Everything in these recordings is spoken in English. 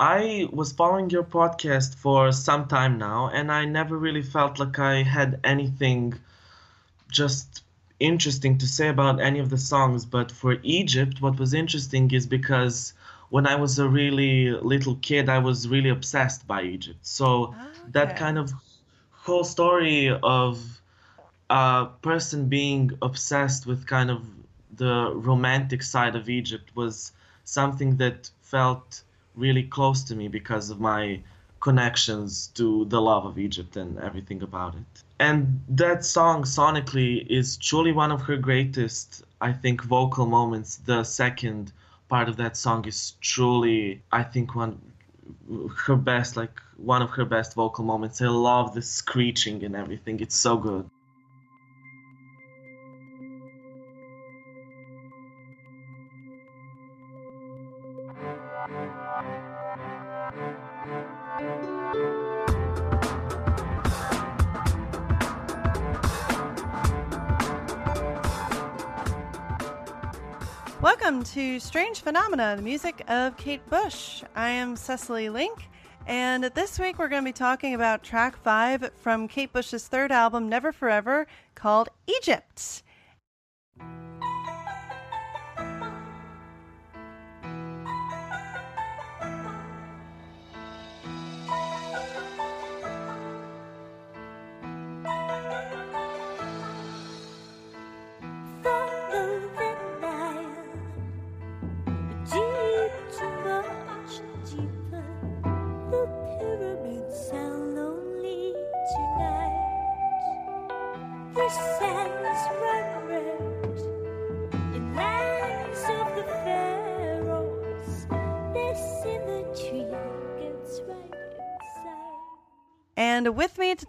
I was following your podcast for some time now, and I never really felt like I had anything just interesting to say about any of the songs. But for Egypt, what was interesting is because when I was a really little kid, I was really obsessed by Egypt. So ah, that Okay. kind of whole story of a person being obsessed with kind of the romantic side of Egypt was something that felt really close to me because of my connections to the love of Egypt and everything about it. And that song sonically is truly one of her greatest, I think, vocal moments. The second part of that song is truly, I think, one her best, like one of her best vocal moments. I love the screeching and everything. It's so good. To Strange Phenomena, the music of Kate Bush. I am Cecily Link, and this week we're going to be talking about track five from Kate Bush's third album, Never for Ever, called Egypt.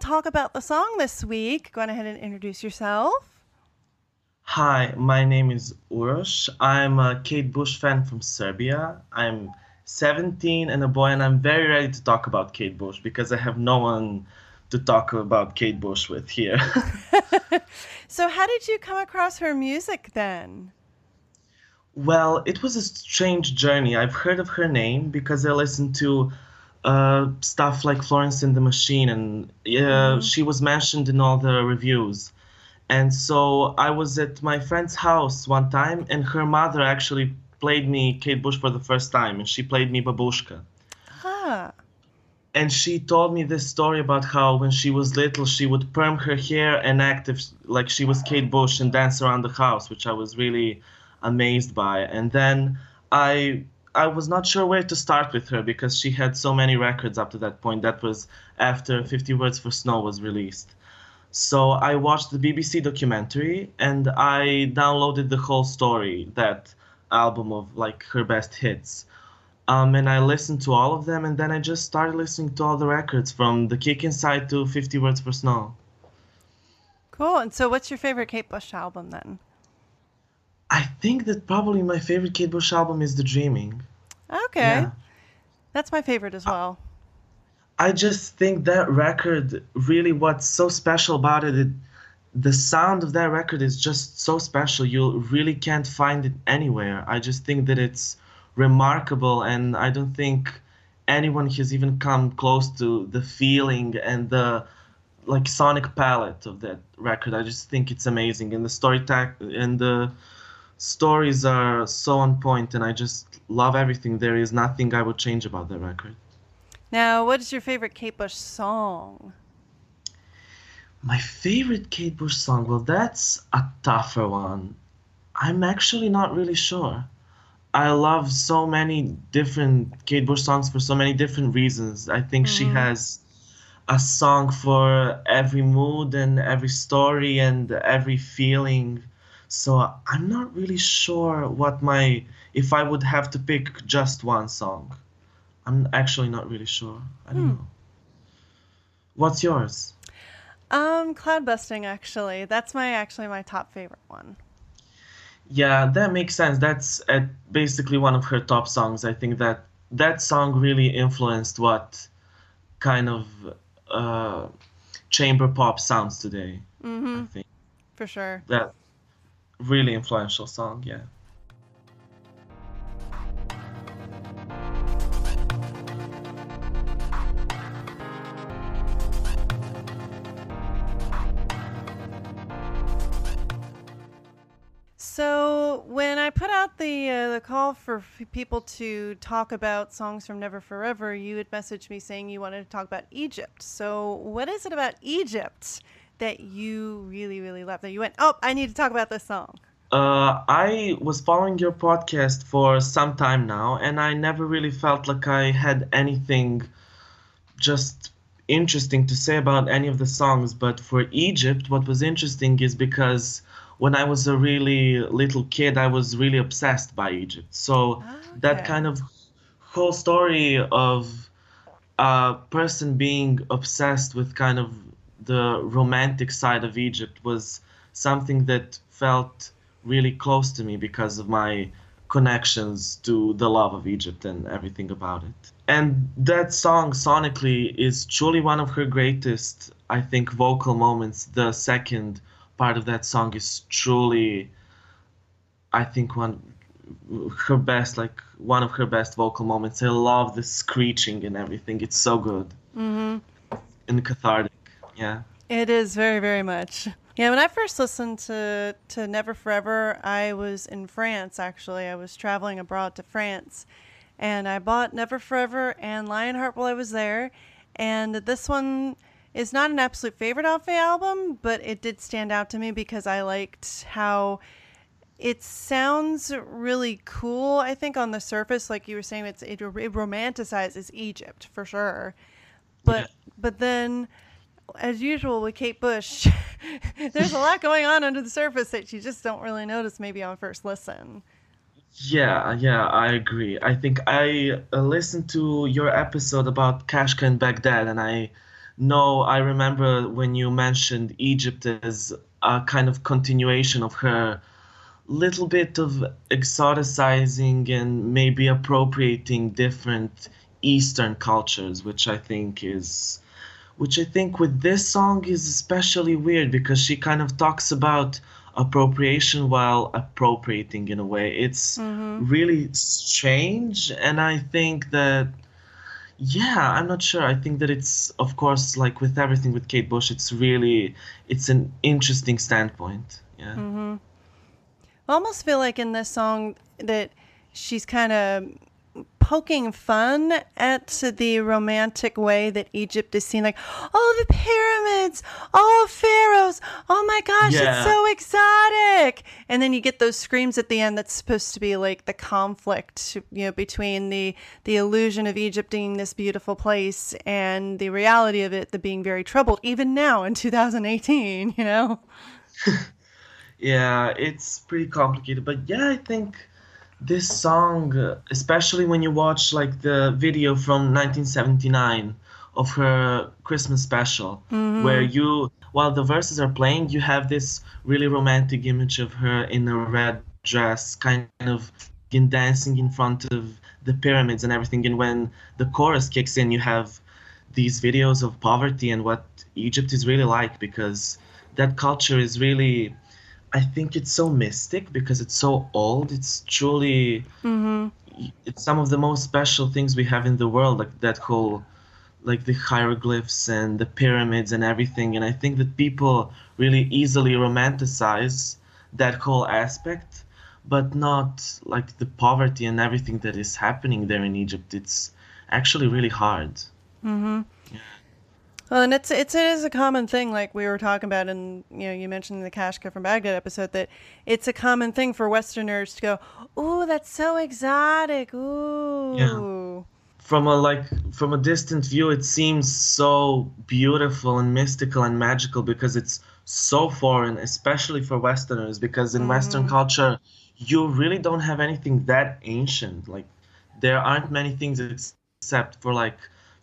Talk about the song this week, go on ahead and introduce yourself. Hi, my name is Uros. I'm a Kate Bush fan from Serbia. I'm 17 and a boy, and I'm very ready to talk about Kate Bush because I have no one to talk about Kate Bush with here. So, how did you come across her music then? Well, it was a strange journey. I've heard of her name because I listened to uh, stuff like Florence and the Machine, and uh, she was mentioned in all the reviews. And so I was at my friend's house one time, and her mother actually played me Kate Bush for the first time, and she played me Babooshka. Ah, And she told me this story about how when she was little, she would perm her hair and act if, like she was Kate Bush and dance around the house, which I was really amazed by. And then I I was not sure where to start with her because she had so many records up to that point. That was after 50 Words for Snow was released. So I watched the BBC documentary and I downloaded the whole story, that album of like her best hits. Um, and I listened to all of them, and then I just started listening to all the records from The Kick Inside to 50 Words for Snow. cool. And so, what's your favorite Kate Bush album then? I think that probably my favorite Kate Bush album is The Dreaming. Okay. Yeah. That's my favorite as well. I just think that record really what's so special about it, it the sound of that record is just so special. You really can't find it anywhere. I just think that it's remarkable and I don't think anyone has even come close to the feeling and the like sonic palette of that record. I just think it's amazing and the story tag and the stories are so on point and I just love everything. There is nothing I would change about that record. Now, what is your favorite Kate Bush song? My favorite Kate Bush song, well, that's a tougher one. I'm actually not really sure. I love so many different Kate Bush songs for so many different reasons. I think she mm-hmm. has a song for every mood and every story and every feeling. So I'm not really sure what my, if I would have to pick just one song. I'm actually not really sure. I don't know. What's yours? Um, Cloudbusting, actually. That's my actually my top favorite one. Yeah, that makes sense. That's uh, basically one of her top songs. I think that that song really influenced what kind of uh, chamber pop sounds today. Mm-hmm. I think For sure. that really influential song, yeah. So when I put out the uh, the call for f- people to talk about songs from Never for Ever, you had messaged me saying you wanted to talk about Egypt. So what is it about Egypt that you really really loved That you went, oh, I need to talk about this song. Uh, I was following your podcast for some time now, and I never really felt like I had anything just interesting to say about any of the songs. But for Egypt, what was interesting is because when I was a really little kid, I was really obsessed by Egypt. So that Okay. kind of whole story of a person being obsessed with kind of the romantic side of Egypt was something that felt really close to me because of my connections to the love of Egypt and everything about it. And that song sonically is truly one of her greatest, I think, vocal moments. The second part of that song is truly, I think, one her best, like one of her best vocal moments. I love the screeching and everything. It's so good Mm-hmm. and cathartic. Yeah. It is very, very much. Yeah, when I first listened to, to Never for Ever, I was in France actually. I was traveling abroad to France. And I bought Never for Ever and Lionheart while I was there. And this one is not an absolute favorite off the album, but it did stand out to me because I liked how it sounds really cool. I think on the surface, like you were saying, it's it, it romanticizes Egypt for sure. But Yeah. but then, as usual with Kate Bush, there's a lot going on under the surface that you just don't really notice maybe on first listen. Yeah, yeah, I agree. I think I uh, listened to your episode about Kashka and Baghdad, and I know I remember when you mentioned Egypt as a kind of continuation of her little bit of exoticizing and maybe appropriating different Eastern cultures, which I think is which I think with this song is especially weird because she kind of talks about appropriation while appropriating in a way. It's mm-hmm. really strange, and I think that, yeah, I'm not sure. I think that it's, of course, like with everything with Kate Bush, it's really, it's an interesting standpoint. Yeah. Mm-hmm. I almost feel like in this song that she's kind of poking fun at the romantic way that Egypt is seen. Like, oh, the pyramids, oh, pharaohs, oh my gosh, Yeah. it's so exotic. And then you get those screams at the end that's supposed to be like the conflict, you know, between the the illusion of Egypt being this beautiful place and the reality of it the being very troubled, even now in 2018. You know. Yeah, it's pretty complicated, but yeah, I think this song, especially when you watch like the video from 1979 of her Christmas special, mm-hmm. where you, while the verses are playing, you have this really romantic image of her in a red dress, kind of in dancing in front of the pyramids and everything. And when the chorus kicks in, you have these videos of poverty and what Egypt is really like because that culture is really I think it's so mystic because it's so old. It's truly mm-hmm. it's some of the most special things we have in the world like that whole like the hieroglyphs and the pyramids and everything and I think that people really easily romanticize that whole aspect but not like the poverty and everything that is happening there in Egypt. It's actually really hard. Mm-hmm. Well, and it's it's it is a common thing, like we were talking about, and you know, you mentioned the Kashka from Baghdad episode that it's a common thing for Westerners to go, "Ooh, that's so exotic." Ooh, Yeah. from a like from a distant view it seems so beautiful and mystical and magical because it's so foreign especially for westerners because in western mm-hmm. culture you really don't have anything that ancient like there aren't many things except for like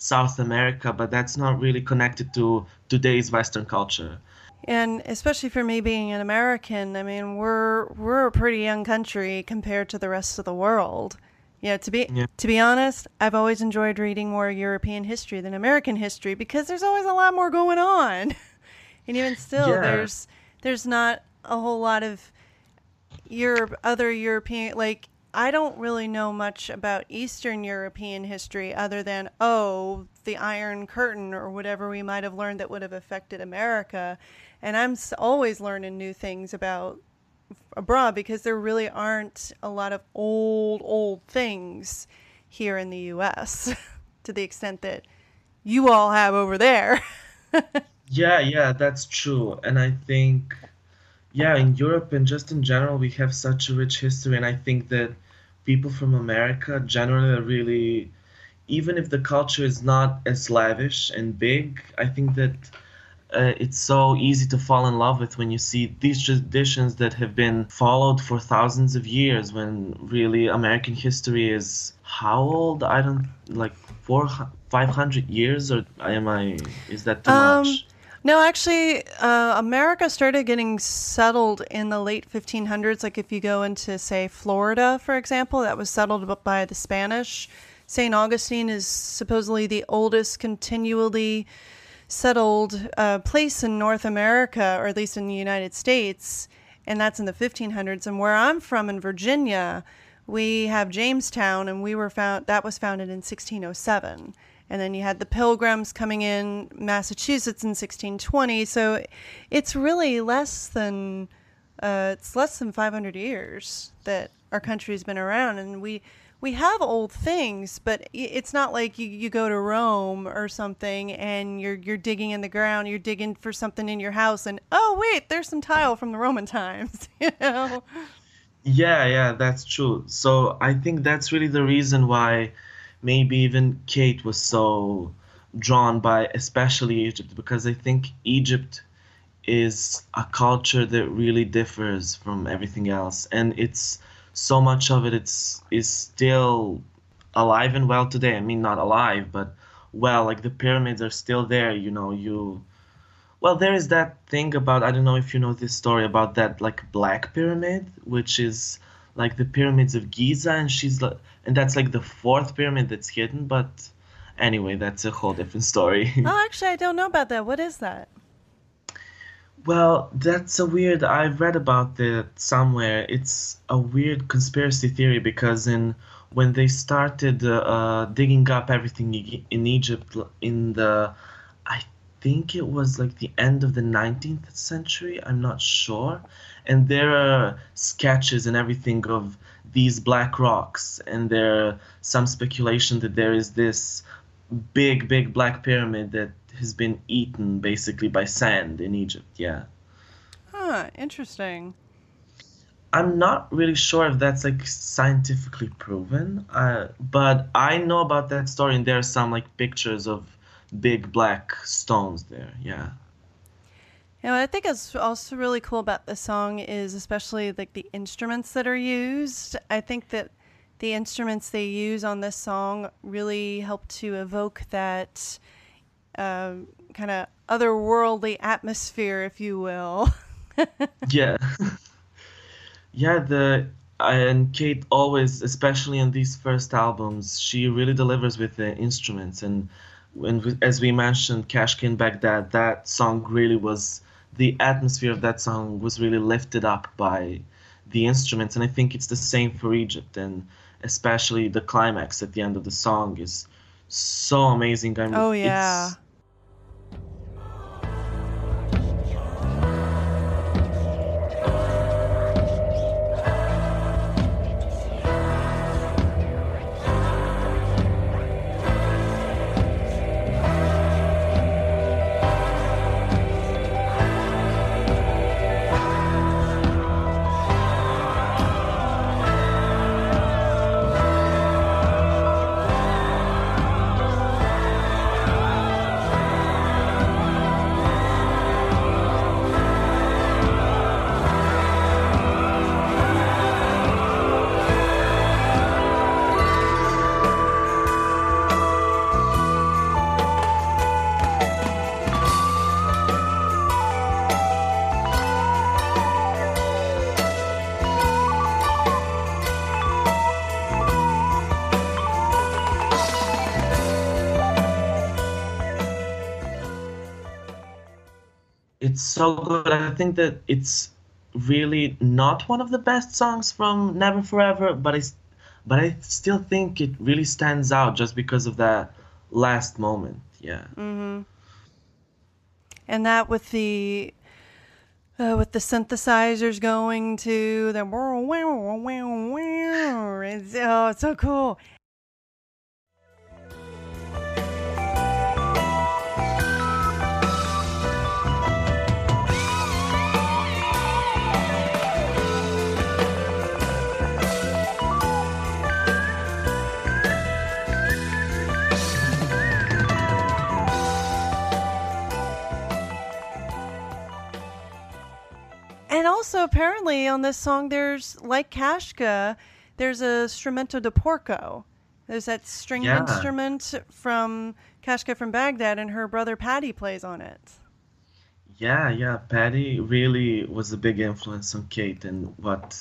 south america but that's not really connected to today's western culture and especially for me being an American, I mean, we're we're a pretty young country compared to the rest of the world. Yeah, to be Yeah. to be honest, I've always enjoyed reading more European history than American history because there's always a lot more going on. and even still Yeah. there's there's not a whole lot of Europe other European like I don't really know much about Eastern European history other than oh the Iron Curtain or whatever we might have learned that would have affected America, and I'm always learning new things about abroad because there really aren't a lot of old old things here in the US to the extent that you all have over there. Yeah, yeah, that's true. And I think, yeah, in Europe and just in general, we have such a rich history. And I think that people from America generally are really, even if the culture is not as lavish and big, I think that uh, it's so easy to fall in love with when you see these traditions that have been followed for thousands of years. When really American history is how old? I don't like four, five hundred years, or am I? Is that too Um, much? No, actually, uh, America started getting settled in the late 1500s. Like if you go into, say, Florida, for example, that was settled by the Spanish. St. Augustine is supposedly the oldest continually settled uh, place in North America, or at least in the United States, and that's in the 1500s. And where I'm from in Virginia, we have Jamestown, and we were found that was founded in 1607. And then you had the Pilgrims coming in Massachusetts in 1620. So it's really less than uh, it's less than 500 years that our country's been around, and we we have old things, but it's not like you, you go to Rome or something and you're you're digging in the ground, you're digging for something in your house, and oh wait, there's some tile from the Roman times, you know. Yeah, yeah, that's true. So I think that's really the reason why maybe even Kate was so drawn by especially Egypt because I think Egypt is a culture that really differs from everything else and it's so much of it it's is still alive and well today. I mean not alive, but well, like the pyramids are still there, you know, you well, there is that thing about I don't know if you know this story about that like black pyramid, which is like the pyramids of Giza, and she's like, and that's like the fourth pyramid that's hidden. But anyway, that's a whole different story. oh, actually, I don't know about that. What is that? Well, that's a weird. I've read about that somewhere. It's a weird conspiracy theory because in when they started uh, uh, digging up everything in Egypt in the, I think it was like the end of the 19th century. I'm not sure, and there are sketches and everything of these black rocks, and there are some speculation that there is this big, big black pyramid that has been eaten basically by sand in Egypt. Yeah. Huh, interesting. I'm not really sure if that's like scientifically proven, uh, but I know about that story, and there are some like pictures of big black stones there. Yeah. Know, what I think is also really cool about the song is especially like the instruments that are used. I think that the instruments they use on this song really help to evoke that uh, kind of otherworldly atmosphere, if you will. Yeah. yeah, the and Kate always, especially on these first albums, she really delivers with the instruments. And we- as we mentioned, Kashka Baghdad, that song really was the atmosphere of that song was really lifted up by the instruments. And I think it's the same for Egypt, and especially the climax at the end of the song is so amazing. I mean, oh yeah. it's- It's so good. I think that it's really not one of the best songs from Never for Ever, but I, but I still think it really stands out just because of that last moment. Yeah. Mhm. and that with the uh, with the synthesizers going to the it's, oh, it's so cool. And also, apparently, on this song, there's like Kashka, there's a strumento de porco. There's that string Yeah. instrument from Kashka from Baghdad, and her brother Paddy plays on it. Yeah, yeah. Paddy really was a big influence on Kate and what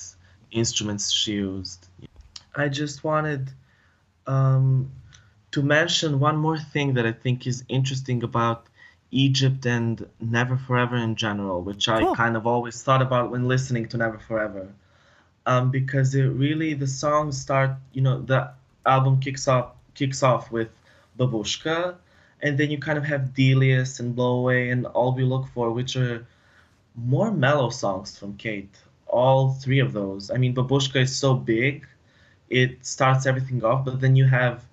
instruments she used. I just wanted um, to mention one more thing that I think is interesting about Egypt and Never for Ever in general, which I Cool. kind of always thought about when listening to Never for Ever. Um, because it really the songs start, you know, the album kicks off kicks off with Babooshka, and then you kind of have Delius and Blow Away and All We Look For, which are more mellow songs from Kate. All three of those. I mean, Babooshka is so big, it starts everything off, but then you have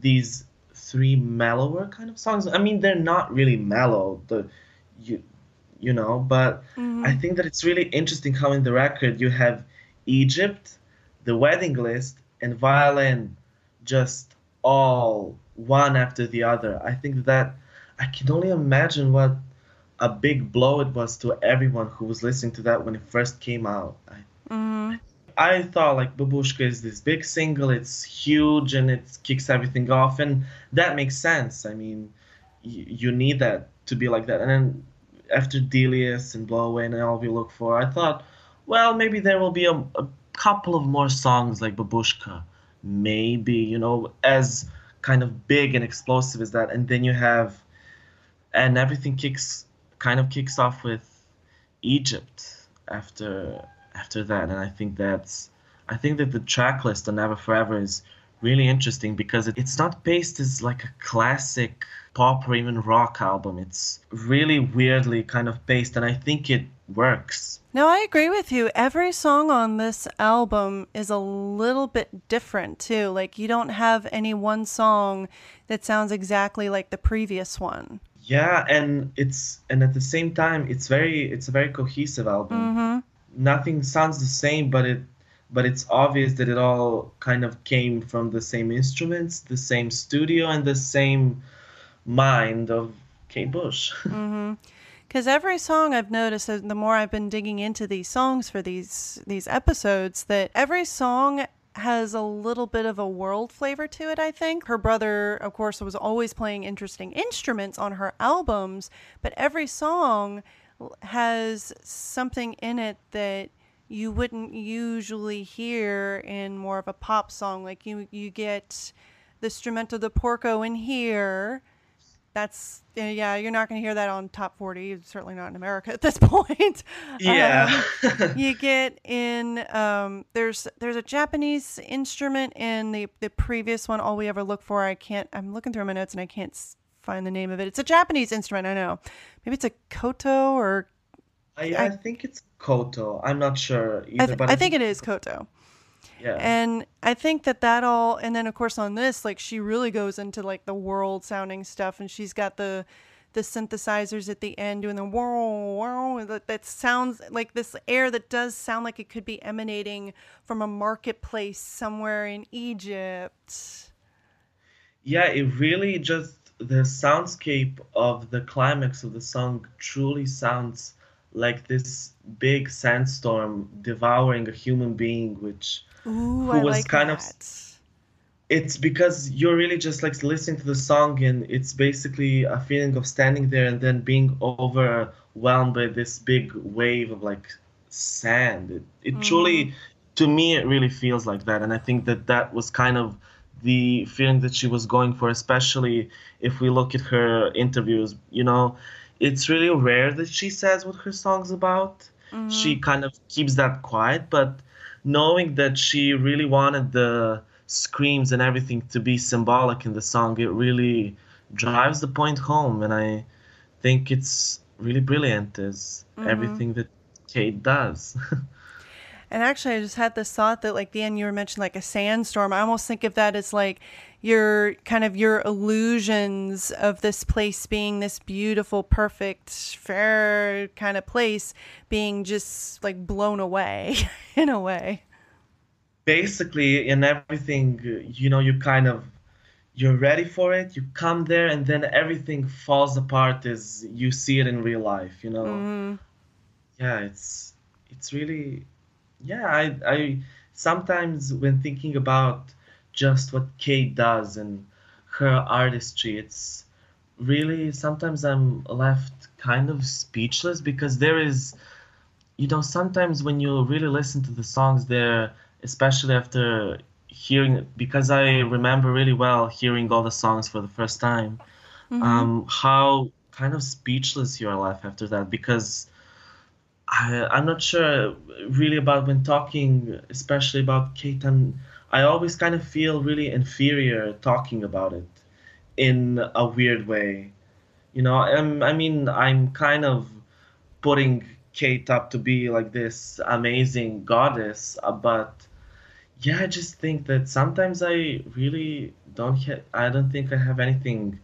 these three mellower kind of songs. I mean, they're not really mellow, the you you know, but I think that it's really interesting how in the record you have Egypt, the wedding list, and violin just all one after the other. I think that I can only imagine what a big blow it was to everyone who was listening to that when it first came out. I, Mhm. I thought like Babooshka is this big single, it's huge and it kicks everything off, and that makes sense. I mean, y- you need that to be like that. And then after Delius and Blow Away and All We Look For, I thought, well, maybe there will be a, a couple of more songs like Babooshka. Maybe, you know, as kind of big and explosive as that. And then you have, and everything kicks, kind of kicks off with Egypt after after that and i think that's i think that the track list on never for ever is really interesting because it, it's not based as like a classic pop or even rock album it's really weirdly kind of based, and i think it works Now, I agree with you. Every song on this album is a little bit different too. Like you don't have any one song that sounds exactly like the previous one. yeah and it's and at the same time it's very it's a very cohesive album Mhm. Nothing sounds the same but it but it's obvious that it all kind of came from the same instruments the same studio and the same mind of kate bush mm-hmm. Because every song I've noticed, the more I've been digging into these songs for these these episodes, that every song has a little bit of a world flavor to it. I think her brother, of course, was always playing interesting instruments on her albums, but every song has something in it that you wouldn't usually hear in more of a pop song. Like you, you get the strumento de porco in here. That's uh, yeah you're not going to hear that on top 40 certainly not in america at this point. Yeah. Um, you get in um, there's there's a japanese instrument in the the previous one all we ever look for. I can't i'm looking through my notes and i can't find the name of it. It's a japanese instrument i know. Maybe it's a koto or I, I think it's koto. I'm not sure either I, th- but I think it is koto. Yeah. And i think that that all and then of course on this like she really goes into like the world sounding stuff and she's got the the synthesizers at the end doing the whirl whirl that, that sounds like this air that does sound like it could be emanating from a marketplace somewhere in egypt. Yeah it really just the soundscape of the climax of the song truly sounds like this big sandstorm devouring a human being which ooh Who i was like kind of- it's because you're really just like listening to the song and it's basically a feeling of standing there and then being overwhelmed by this big wave of like sand. It, it truly mm. to me it really feels like that. And i think that that was kind of the feeling that she was going for especially if we look at her interviews you know? It's really rare that she says what her song's about. Mm-hmm. She kind of keeps that quiet but knowing that she really wanted the screams and everything to be symbolic in the song it really drives the point home and i think it's really brilliant as mm-hmm. everything that Kate does. And actually, I just had this thought that, like, Dan, you were mentioning like a sandstorm. I almost think of that as like your kind of your illusions of this place being this beautiful, perfect, fair kind of place being just like blown away in a way. Basically, in everything, you know, you kind of you're ready for it. You come there, and then everything falls apart as you see it in real life. You know. hmm Yeah, it's it's really yeah. I I sometimes when thinking about just what Kate does and her artistry, it's really sometimes I'm left kind of speechless because there is you know sometimes when you really listen to the songs there especially after hearing because i remember really well hearing all the songs for the first time um how kind of speechless you are left after that because I, i'm not sure really about when talking especially about and i always kind of feel really inferior talking about it in a weird way. You know I'm, i mean i'm kind of putting Kate up to be like this amazing goddess, uh, but yeah, I just think that sometimes I really don't ha- I don't think I have anything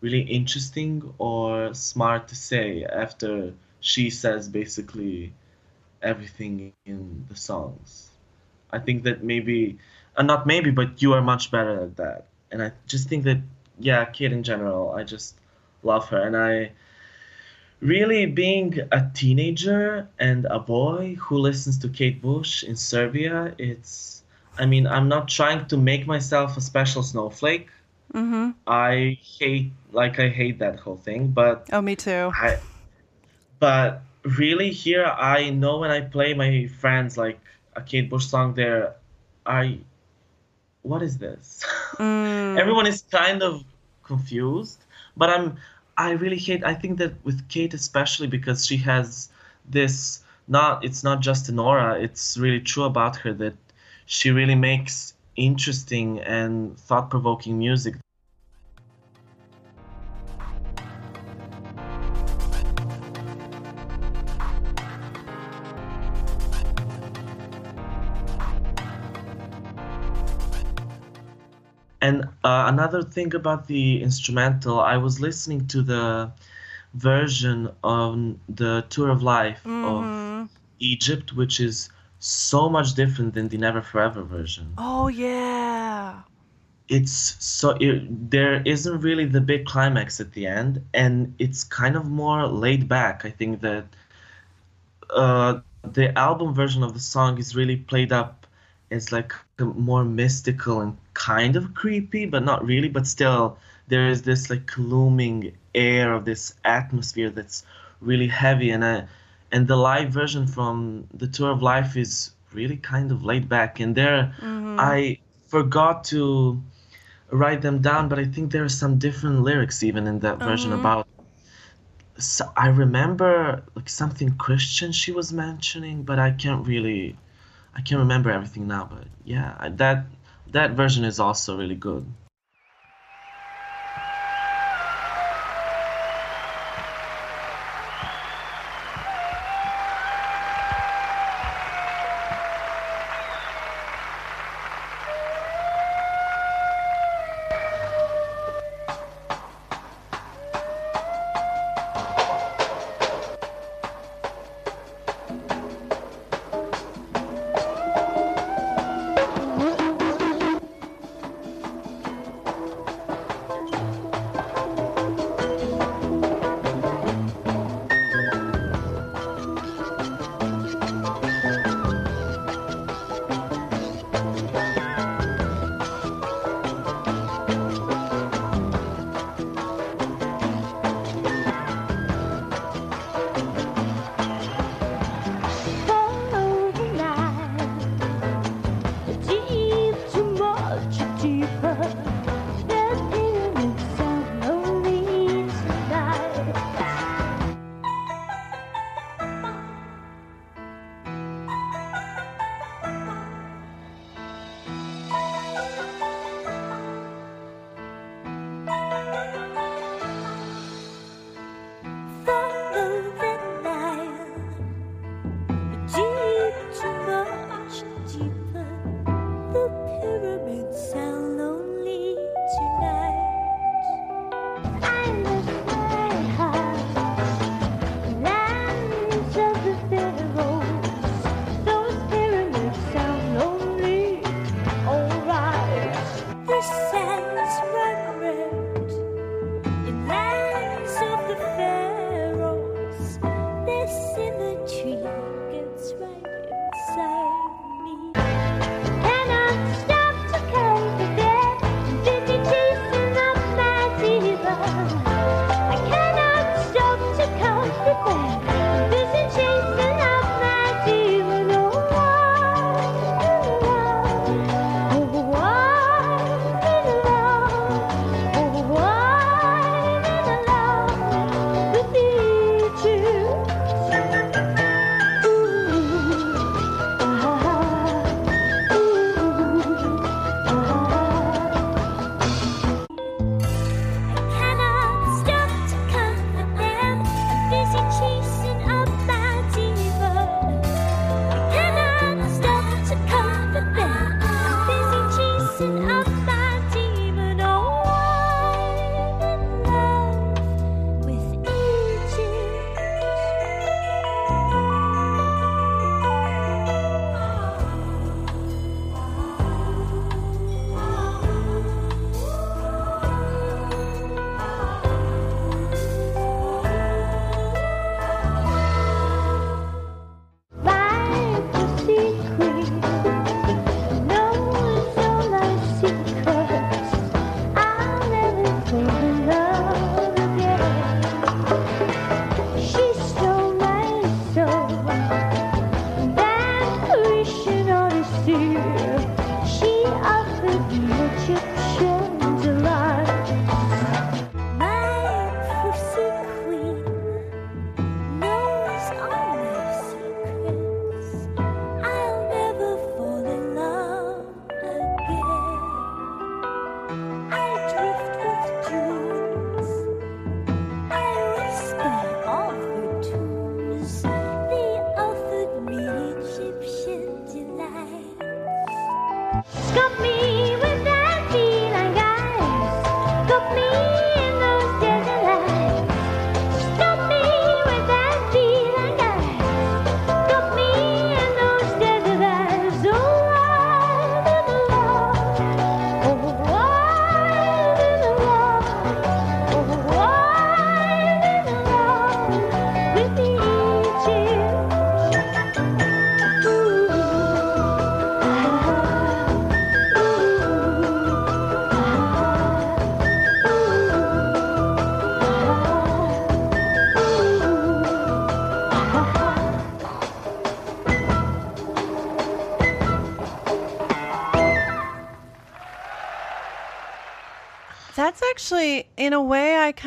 really interesting or smart to say after she says basically everything in the songs. I think that maybe, uh, not maybe, but you are much better at that. And I just think that, yeah, Kate in general, I just love her. And I, Really, being a teenager and a boy who listens to Kate Bush in Serbia, it's, I mean, I'm not trying to make myself a special snowflake. hmm I hate, like, I hate that whole thing, but Oh, me too. I, but really here, I know when I play my friends like a Kate Bush song there, I, what is this? Mm. everyone is kind of confused but i'm i really hate i think that with kate especially because she has this not it's not just an aura it's really true about her that she really makes interesting and thought-provoking music And uh, another thing about the instrumental, I was listening to the version on the Tour of Life Mhm. of Egypt, which is so much different than the Never for Ever version. Oh, yeah. It's so it, there isn't really the big climax at the end, and it's kind of more laid back. I think that uh, the album version of the song is really played up as like more mystical and kind of creepy, but not really. But still, there is this like looming air of this atmosphere that's really heavy, and uh, and the live version from the Tour of Life is really kind of laid back. And there, I forgot to write them down, but I think there are some different lyrics even in that version about so I remember like something Christian she was mentioning, but I can't really, I can't remember everything now. But yeah, that that version is also really good.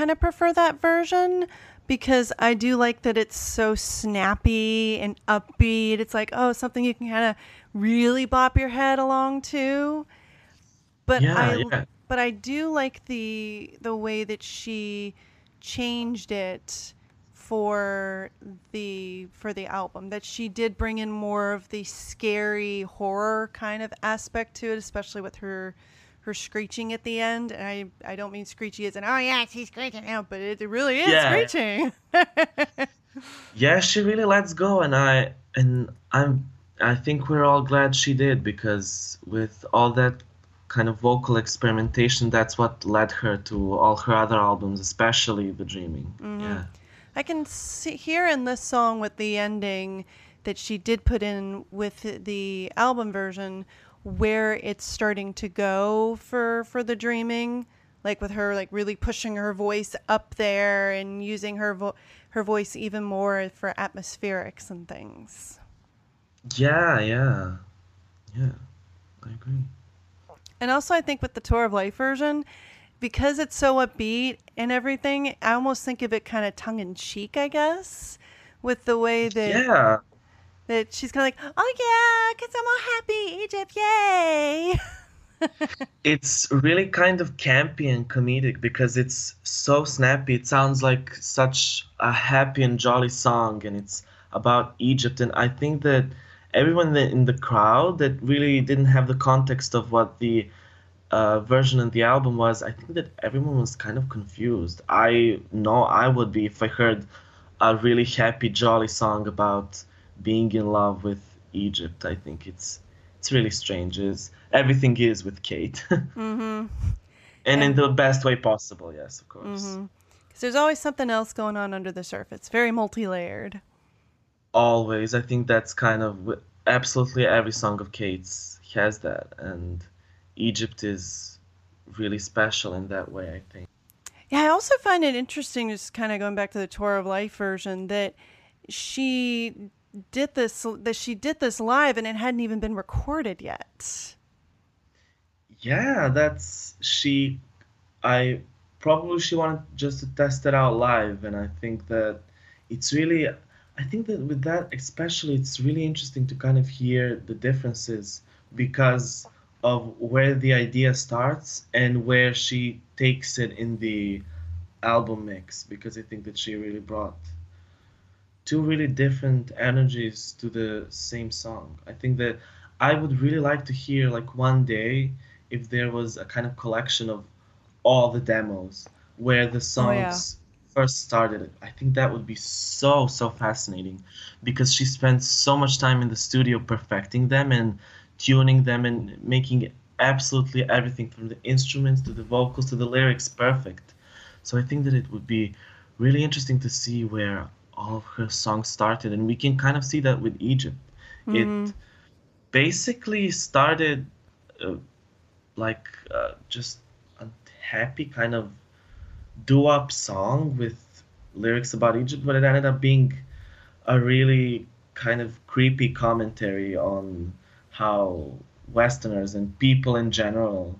Kind of prefer that version because I do like that it's so snappy and upbeat. It's like, oh, something you can kind of really bop your head along to. But Yeah, I yeah. but I do like the the way that she changed it for the for the album that she did bring in more of the scary horror kind of aspect to it especially with her her screeching at the end and i i don't mean screechy as in oh yeah she's screeching out but it, it really is Yeah. screeching. Yeah she really lets go and i and i'm i think we're all glad she did because with all that kind of vocal experimentation that's what led her to all her other albums especially the dreaming. Mm-hmm. Yeah. I can see, hear in this song with the ending that she did put in with the album version where it's starting to go for for the dreaming like with her like really pushing her voice up there and using her vo- her voice even more for atmospherics and things. yeah yeah. Yeah i agree. And also I think with the Tour of Life version because it's so upbeat and everything, I almost think of it kind of tongue in cheek, I guess, with the way that yeah that she's kind of like, oh yeah, because I'm all happy, Egypt, yay. it's really kind of campy and comedic because it's so snappy. It sounds like such a happy and jolly song, and it's about Egypt. And I think that everyone in the crowd that really didn't have the context of what the uh, version of the album was, I think that everyone was kind of confused. I know I would be if I heard a really happy, jolly song about being in love with Egypt. I think it's it's really strange. Is everything is with Kate, mm-hmm. and in the best way possible. Yes, of course. Mm-hmm. Because there's always something else going on under the surface. Very multi-layered. Always, I think that's kind of absolutely every song of Kate's has that, and Egypt is really special in that way. I think. Yeah, I also find it interesting, just kind of going back to the Tour of Life version, that she did this that she did this live and it hadn't even been recorded yet. Yeah, that's she. I probably she wanted just to test it out live, and I think that it's really. I think that with that, especially, it's really interesting to kind of hear the differences because of where the idea starts and where she takes it in the album mix. Because I think that she really brought two really different energies to the same song. I think that I would really like to hear like one day if there was a kind of collection of all the demos where the oh, songs first started. I think that would be so so fascinating because she spent so much time in the studio perfecting them and tuning them and making absolutely everything from the instruments to the vocals to the lyrics perfect. So I think that it would be really interesting to see where all of her songs started and we can kind of see that with Egypt. It basically started uh, like uh, just a happy kind of doo-wop song with lyrics about Egypt, but it ended up being a really kind of creepy commentary on how Westerners and people in general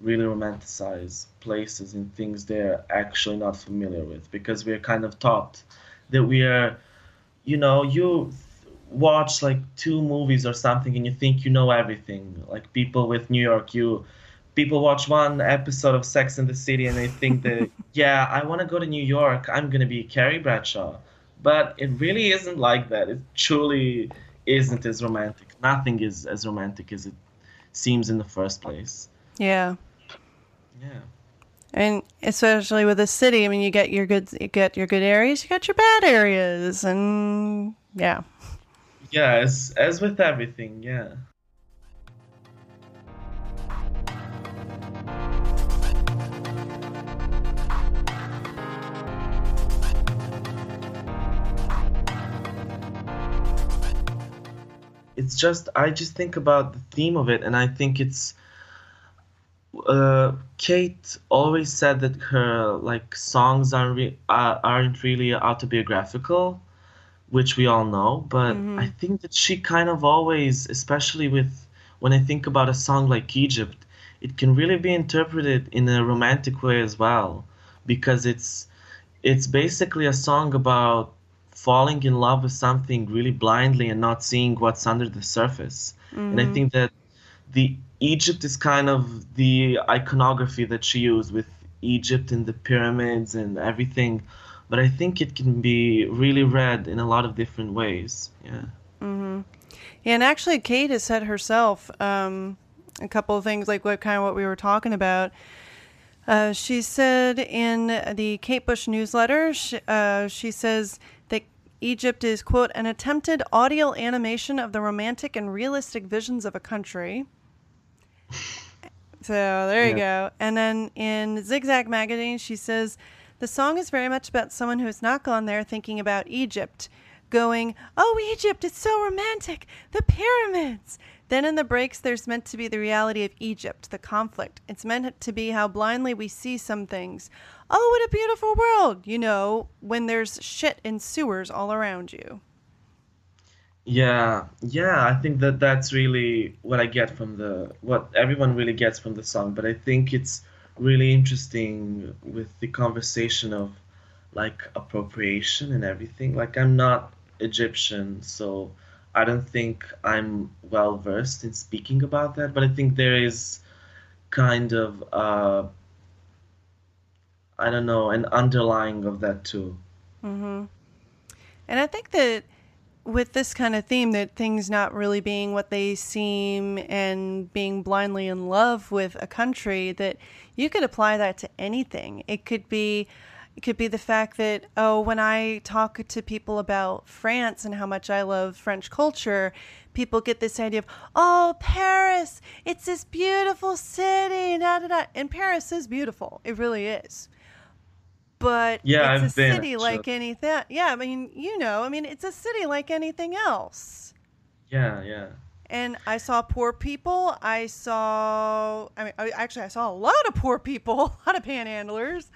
really romanticize places and things they're actually not familiar with because we're kind of taught that we are, you know, you watch like two movies or something and you think you know everything. Like people with New York, you people watch one episode of Sex in the City and they think that yeah, I want to go to New York. I'm gonna be Carrie Bradshaw, but it really isn't like that. It truly isn't as romantic. Nothing is as romantic as it seems in the first place. Yeah. Yeah. And especially with a city, I mean, you get your good, you get your good areas, you got your bad areas, and yeah. Yeah, as as with everything, yeah. It's just I just think about the theme of it, and I think it's uh, Kate always said that her like songs aren't re- uh, aren't really autobiographical, which we all know. But I think that she kind of always, especially with when I think about a song like Egypt, it can really be interpreted in a romantic way as well, because it's it's basically a song about falling in love with something really blindly and not seeing what's under the surface. And I think that the Egypt is kind of the iconography that she used with Egypt and the pyramids and everything. But I think it can be really read in a lot of different ways. Yeah. Mm-hmm. Yeah, and actually, Kate has said herself um, a couple of things, like what kind of what we were talking about. Uh, she said in the Kate Bush newsletter, she, uh, she says that Egypt is, quote, an attempted audio animation of the romantic and realistic visions of a country. So there you go. And then in Zigzag magazine, she says the song is very much about someone who has not gone there thinking about Egypt, going, "Oh, Egypt, it's so romantic, the pyramids." Then in the breaks, there's meant to be the reality of Egypt, the conflict. It's meant to be how blindly we see some things. Oh, what a beautiful world, you know, when there's shit in sewers all around you. Yeah, yeah, I think that that's really what I get from the what everyone really gets from the song, but I think it's really interesting with the conversation of like appropriation and everything. Like I'm not Egyptian, so I don't think I'm well versed in speaking about that, but I think there is kind of uh I don't know, an underlying of that too. And I think that with this kind of theme, that things not really being what they seem and being blindly in love with a country, that you could apply that to anything. It could be. It could be the fact that, oh, when I talk to people about France and how much I love French culture, people get this idea of, oh, Paris, it's this beautiful city, da da da. And Paris is beautiful. It really is but Yeah, it's I've a been, city like anything. Yeah, I mean, you know, I mean, it's a city like anything else. Yeah, yeah. And I saw poor people. I saw, I mean, I, actually, I saw a lot of poor people, a lot of panhandlers,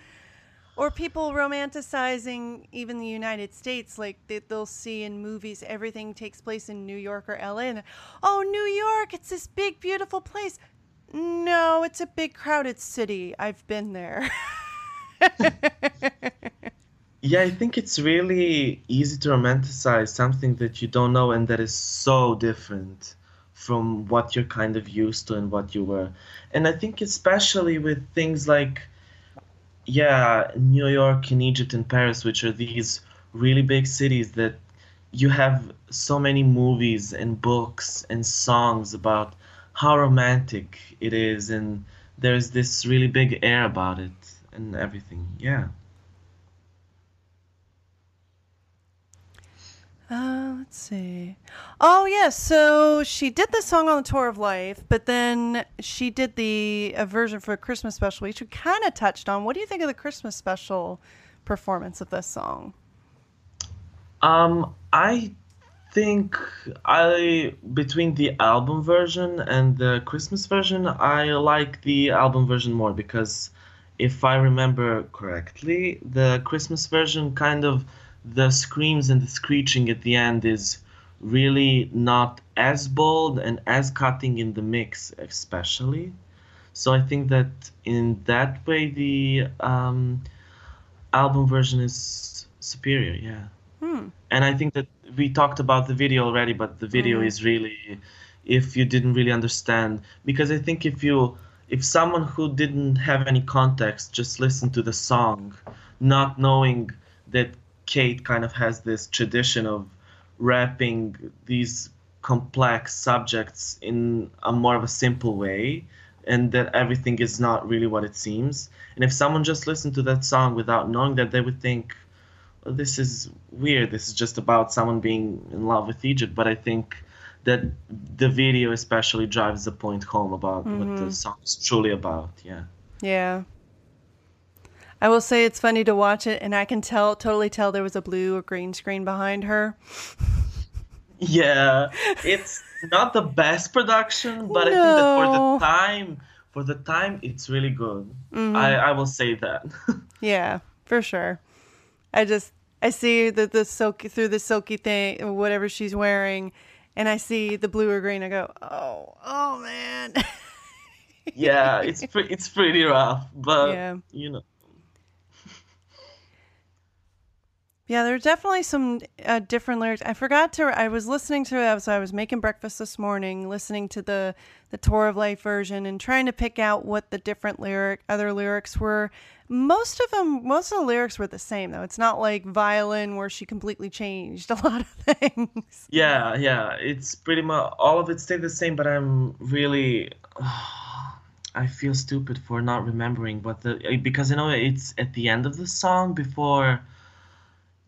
or people romanticizing even the United States. Like they, they'll see in movies, everything takes place in New York or LA. And, oh, New York, it's this big, beautiful place. No, it's a big, crowded city. I've been there. Yeah, I think it's really easy to romanticize something that you don't know and that is so different from what you're kind of used to and what you were. And I think especially with things like, yeah, New York and Egypt and Paris, which are these really big cities that you have so many movies and books and songs about how romantic it is, and there's this really big air about it and everything. Yeah. Uh, let's see. Oh, yes. so she did the song on the Tour of Life, but then she did the a version for a Christmas special, which we kind of touched on. What do you think of the Christmas special performance of this song? Um, I think I between the album version and the Christmas version, I like the album version more because if I remember correctly, the Christmas version kind of the screams and the screeching at the end is really not as bold and as cutting in the mix, especially. So I think that in that way, the um, album version is superior. Yeah. And I think that we talked about the video already, but the video is really, if you didn't really understand, because I think if you, if someone who didn't have any context just listened to the song, not knowing that Kate kind of has this tradition of wrapping these complex subjects in a more of a simple way, and that everything is not really what it seems. And if someone just listened to that song without knowing that, they would think, well, this is weird. This is just about someone being in love with Egypt. But I think that the video especially drives the point home about what the mm-hmm. song is truly about. Yeah. Yeah. I will say it's funny to watch it, and I can tell, totally tell there was a blue or green screen behind her. Yeah, it's not the best production, but I think that for the time, for the time, it's really good. Mm-hmm. I, I will say that. Yeah, for sure. I just I see the the silky through the silky thing, whatever she's wearing, and I see the blue or green. I go, oh, oh man. yeah, it's pre- it's pretty rough, but Yeah. you know. Yeah, there are definitely some uh, different lyrics. I forgot to. I was listening to it. So I was making breakfast this morning, listening to the the Tour of Life version, and trying to pick out what the different lyric, other lyrics were. Most of them, most of the lyrics were the same though. It's not like Violin where she completely changed a lot of things. Yeah, yeah, it's pretty much all of it stayed the same, but I'm really I feel stupid for not remembering what the because you know it's at the end of the song before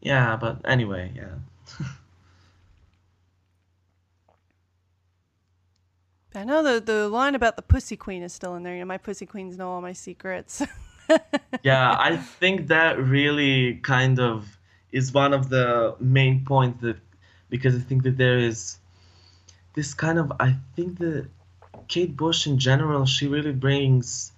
yeah, but anyway, yeah. I know the the line about the Pussy Queen is still in there. You know, my Pussy Queens know all my secrets. yeah, I think that really kind of is one of the main points that because I think that there is this kind of I think that Kate Bush in general she really brings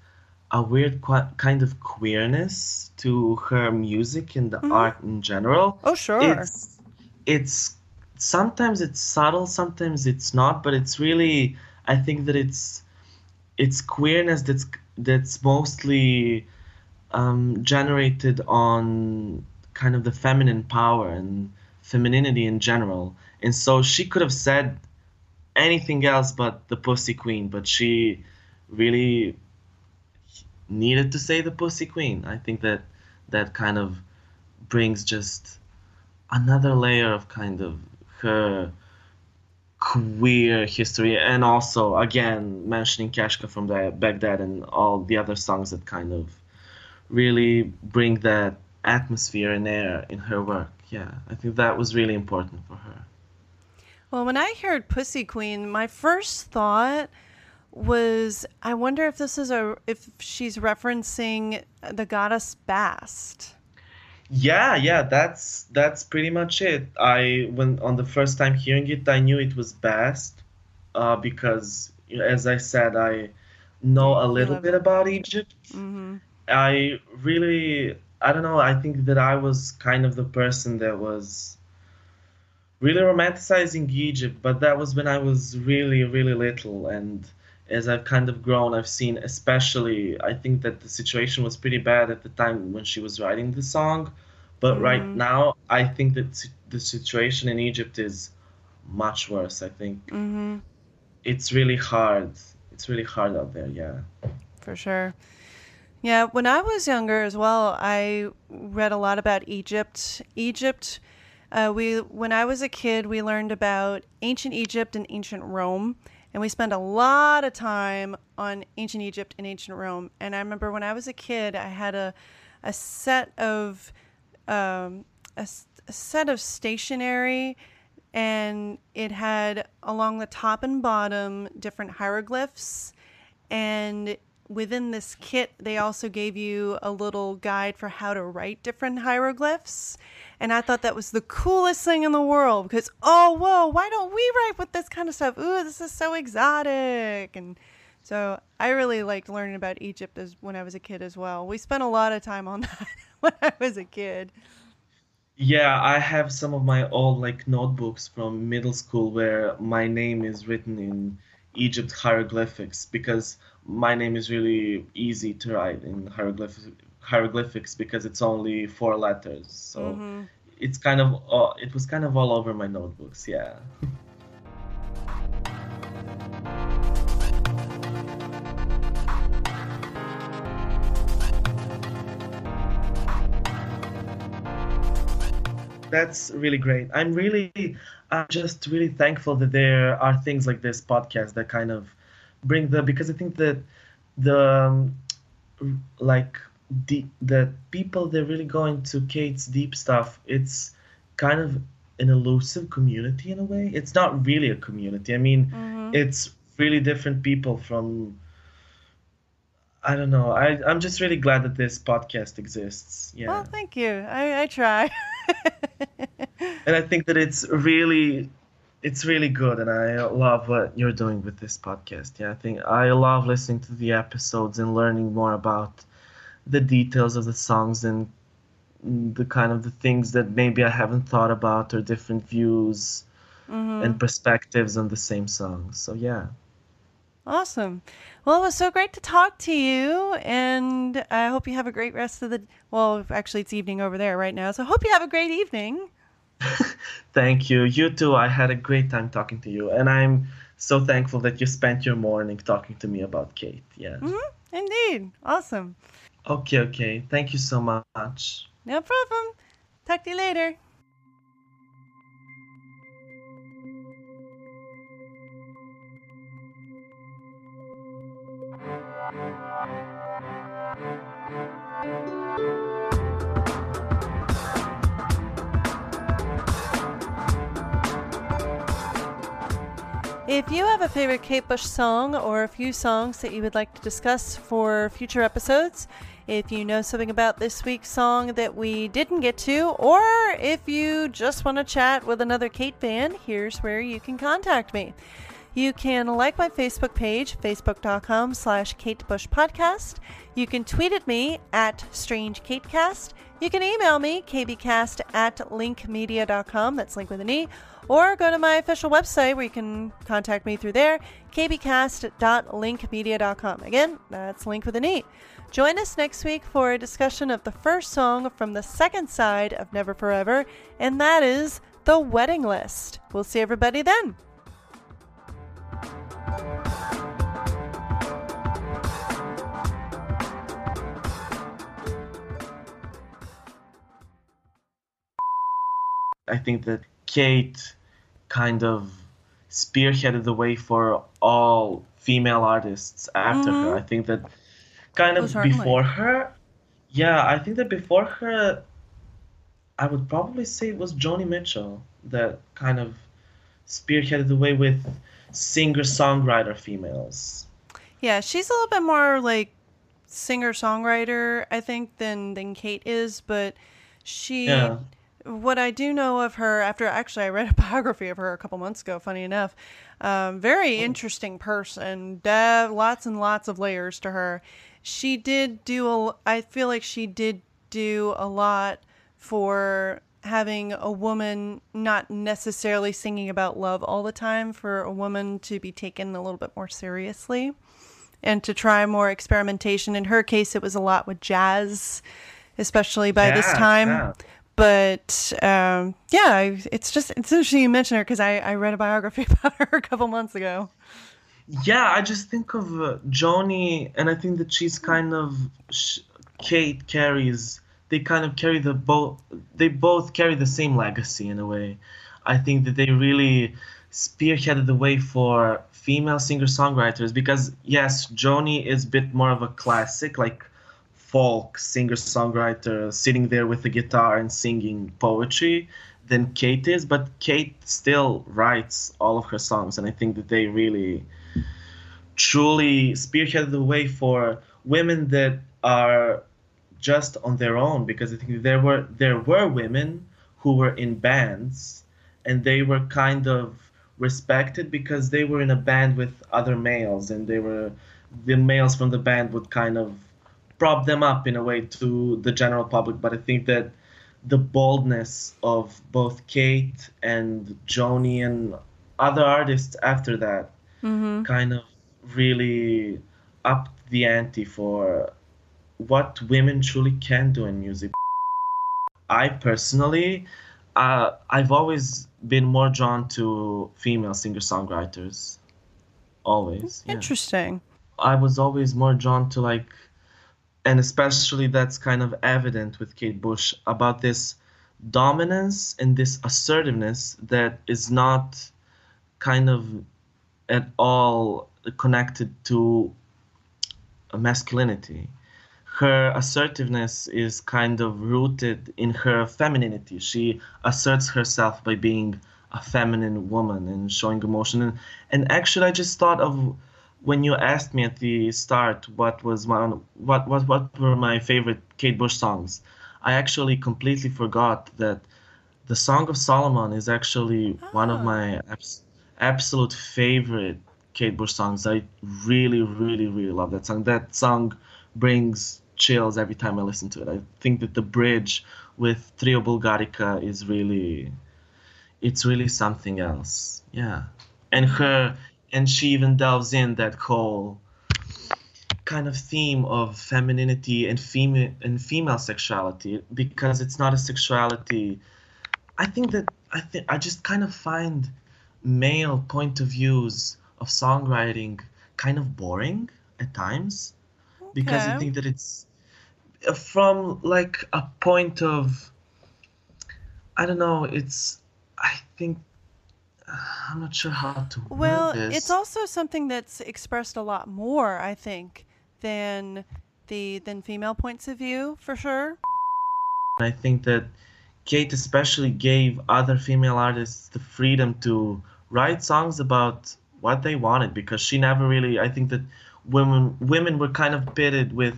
a weird qui- kind of queerness to her music and the art in general. oh sure. It's it's sometimes it's subtle, sometimes it's not, but it's really I think that it's it's queerness that's that's mostly um, generated on kind of the feminine power and femininity in general. And so she could have said anything else but the pussy queen, but she really needed to say the pussy queen. I think that that kind of brings just another layer of kind of her queer history and also again mentioning Kashka from Baghdad and all the other songs that kind of really bring that atmosphere and air in her work. Yeah, I think that was really important for her. Well, when I heard Pussy Queen, my first thought was I wonder if this is a if she's referencing the goddess Bast. Yeah, yeah, that's that's pretty much it. I when on the first time hearing it, I knew it was Bast, uh, because as I said, I know a little bit it. about Egypt. hmm I really, I don't know. I think that I was kind of the person that was really romanticizing Egypt, but that was when I was really, really little. And as I've kind of grown, I've seen, especially, I think that the situation was pretty bad at the time when she was writing the song. But right Mhm. now, I think that the situation in Egypt is much worse. I think hmm it's really hard. It's really hard out there, yeah. For sure. Yeah, when I was younger as well, I read a lot about Egypt. Egypt, uh, we when I was a kid, we learned about ancient Egypt and ancient Rome, and we spent a lot of time on ancient Egypt and ancient Rome. And I remember when I was a kid, I had a a set of um, a, a set of stationery and it had along the top and bottom different hieroglyphs and within this kit they also gave you a little guide for how to write different hieroglyphs. And i thought that was the coolest thing in the world because oh whoa why don't we write with this kind of stuff? Ooh this is so exotic. And so i really liked learning about egypt as when i was a kid as well. We spent a lot of time on that when i was a kid. Yeah, I have some of my old like notebooks from middle school where my name is written in Egypt hieroglyphics because my name is really easy to write in hieroglyphics hieroglyphics because it's only four letters. So Mhm. it's kind of uh, it was kind of all over my notebooks, yeah. That's really great. I'm really, I'm just really thankful that there are things like this podcast that kind of bring the because I think that the um, like deep the people that really go into Kate's deep stuff. It's kind of an elusive community in a way. It's not really a community. I mean, Mhm. it's really different people from. I don't know. I I'm just really glad that this podcast exists. Yeah. well thank you i, I try and I think that it's really it's really good and I love what you're doing with this podcast. Yeah, I think I love listening to the episodes and learning more about the details of the songs and the kind of the things that maybe I haven't thought about or different views Mhm. and perspectives on the same song So yeah. Awesome. Well, it was so great to talk to you, and I hope you have a great rest of the. Well, actually, it's evening over there right now, so I hope you have a great evening. Thank you. You too. I had a great time talking to you, and I'm so thankful that you spent your morning talking to me about Kate. Yeah. hmm Indeed. Awesome. Okay, okay. Thank you so much. No problem. Talk to you later. If you have a favorite Kate Bush song or a few songs that you would like to discuss for future episodes, if you know something about this week's song that we didn't get to, or if you just want to chat with another Kate fan, here's where you can contact me. You can like my Facebook page, facebook.com slash Kate Bush Podcast. You can tweet at me at Strange Katecast. You can email me, kbcast at linkmedia.com, that's link with an E, or go to my official website where you can contact me through there, kbcast.linkmedia.com. Again, that's link with an E. Join us next week for a discussion of the first song from the second side of Never for Ever, and that is The Wedding List. We'll see everybody then. I think that Kate kind of spearheaded the way for all female artists after her. Mm-hmm. I think that kind Oh, of certainly. before her, yeah, I think that before her, I would probably say it was Joni Mitchell that kind of spearheaded the way with singer songwriter females. Yeah, she's a little bit more like singer songwriter, I think, than than Kate is. But she, Yeah. What I do know of her, after actually I read a biography of her a couple months ago. Funny enough, um, very interesting person. Uh, lots and lots of layers to her. She did do a. I feel like she did do a lot for having a woman not necessarily singing about love all the time for a woman to be taken a little bit more seriously and to try more experimentation. In her case, it was a lot with jazz, especially by this time. yeah. But um, yeah, it's just it's interesting you mention her because I, I read a biography about her a couple months ago. Yeah, I just think of uh, Joni, and I think that she's kind of sh- Kate carries. They kind of carry the both. They both carry the same legacy in a way. I think that they really spearheaded the way for female singer-songwriters because yes, Joni is a bit more of a classic, like folk singer-songwriter, sitting there with a guitar and singing poetry than Kate is. But Kate still writes all of her songs, and I think that they really truly spearheaded the way for women that are just on their own because I think there were there were women who were in bands and they were kind of respected because they were in a band with other males and they were the males from the band would kind of prop them up in a way to the general public but I think that the boldness of both Kate and Joni and other artists after that Mm-hmm. kind of really upped the ante for what women truly can do in music. I personally, uh, I've always been more drawn to female singer-songwriters. Always. yeah. Interesting. I was always more drawn to like, and especially that's kind of evident with Kate Bush about this dominance and this assertiveness that is not kind of at all connected to masculinity. Her assertiveness is kind of rooted in her femininity. She asserts herself by being a feminine woman and showing emotion. And, and actually, I just thought of when you asked me at the start what was my what what what were my favorite Kate Bush songs. I actually completely forgot that the Song of Solomon is actually one of Ah. my abs- absolute favorite Kate Bush songs. I really, really, really love that song. That song brings chills every time I listen to it. I think that the bridge with Trio Bulgarka is really, it's really something else. Yeah, and her and she even delves in that whole kind of theme of femininity and female and female sexuality because it's not a sexuality. I think that I think I just kind of find male point of views of songwriting kind of boring at times because I think that it's uh, from like a point of I don't know. It's I think I'm not sure how to Well, this. it's also something that's expressed a lot more, I think, than the than female points of view, for sure. I think that Kate especially gave other female artists the freedom to write songs about what they wanted because she never really I think that women women were kind of pitted with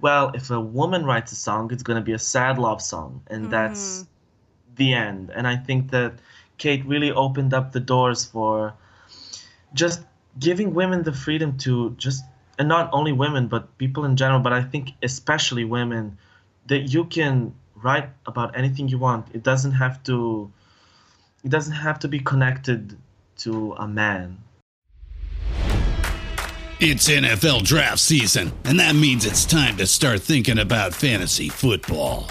well if a woman writes a song it's going to be a sad love song and mm-hmm. that's the end and I think that Kate really opened up the doors for just giving women the freedom to just and not only women but people in general but I think especially women that you can write about anything you want. It doesn't have to it doesn't have to be connected to a man. It's NFL draft season, and that means it's time to start thinking about fantasy football.